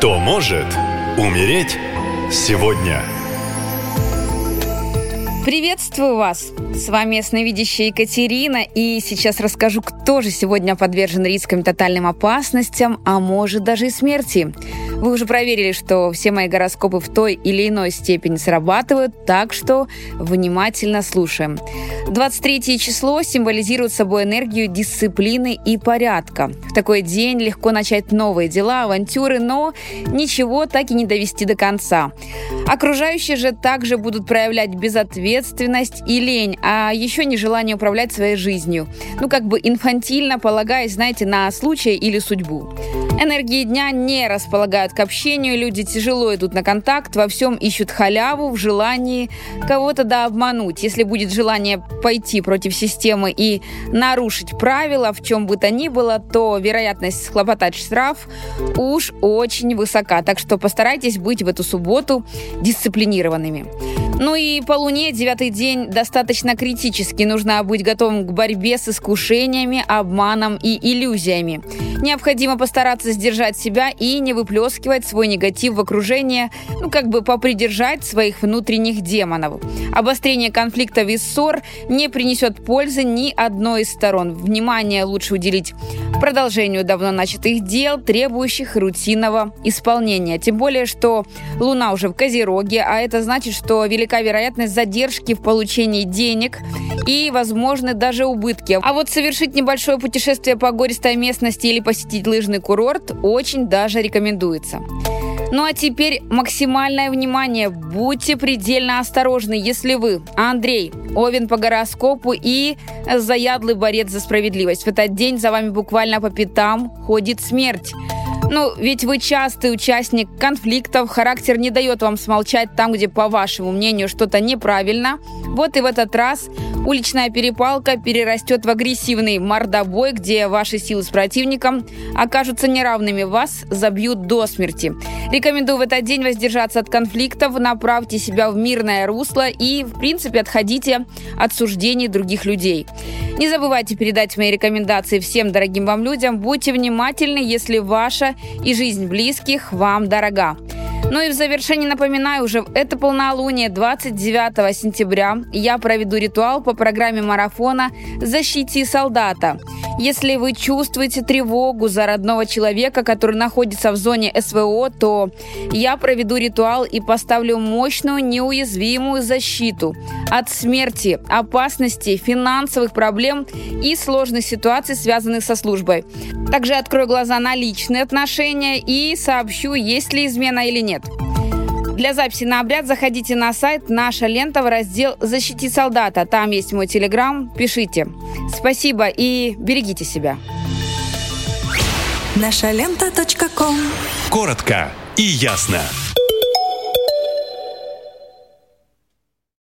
Кто может умереть сегодня? Приветствую вас! С вами ясновидящая Екатерина, и сейчас расскажу, кто же сегодня подвержен рискам тотальным опасностям, а может даже и смерти. Вы уже проверили, что все мои гороскопы в той или иной степени срабатывают, так что внимательно слушаем. 23 число символизирует собой энергию дисциплины и порядка. В такой день легко начать новые дела, авантюры, но ничего так и не довести до конца. Окружающие же также будут проявлять безответственность и лень, а еще нежелание управлять своей жизнью. Ну, как бы инфантильно полагаясь, знаете, на случай или судьбу. Энергии дня не располагают к общению, люди тяжело идут на контакт, во всем ищут халяву в желании кого-то да обмануть. Если будет желание пойти против системы и нарушить правила в чем бы то ни было, то вероятность схлопотать штраф уж очень высока. Так что постарайтесь быть в эту субботу дисциплинированными. Ну и по Луне девятый день достаточно критический. Нужно быть готовым к борьбе с искушениями, обманом и иллюзиями. Необходимо постараться сдержать себя и не выплескивать свой негатив в окружение, ну как бы попридержать своих внутренних демонов. Обострение конфликтов и ссор не принесет пользы ни одной из сторон. Внимание лучше уделить продолжению давно начатых дел, требующих рутинного исполнения. Тем более, что Луна уже в Козероге, а это значит, что велика вероятность задержки в получении денег и, возможны даже убытки. А вот совершить небольшое путешествие по гористой местности или посетить лыжный курорт очень даже рекомендуется. Ну а теперь максимальное внимание. Будьте предельно осторожны, если вы, Андрей, Овен по гороскопу и заядлый борец за справедливость. В этот день за вами буквально по пятам ходит смерть. Ну, ведь вы частый участник конфликтов, характер не дает вам смолчать там, где, по вашему мнению, что-то неправильно. Вот и в этот раз уличная перепалка перерастет в агрессивный мордобой, где ваши силы с противником окажутся неравными, вас забьют до смерти. Рекомендую в этот день воздержаться от конфликтов, направьте себя в мирное русло и, в принципе, отходите от суждений других людей. Не забывайте передать мои рекомендации всем дорогим вам людям. Будьте внимательны, если ваша и жизнь близких вам дорога. Ну и в завершении напоминаю уже, это полнолуние 29 сентября. Я проведу ритуал по программе марафона «Защити солдата». Если вы чувствуете тревогу за родного человека, который находится в зоне СВО, то я проведу ритуал и поставлю мощную неуязвимую защиту от смерти, опасности, финансовых проблем и сложных ситуаций, связанных со службой. Также открою глаза на личные отношения и сообщу, есть ли измена или нет. Для записи на обряд заходите на сайт «Наша лента» в раздел «Защити солдата». Там есть мой телеграм. Пишите. Спасибо и берегите себя. Наша лента. Коротко и ясно.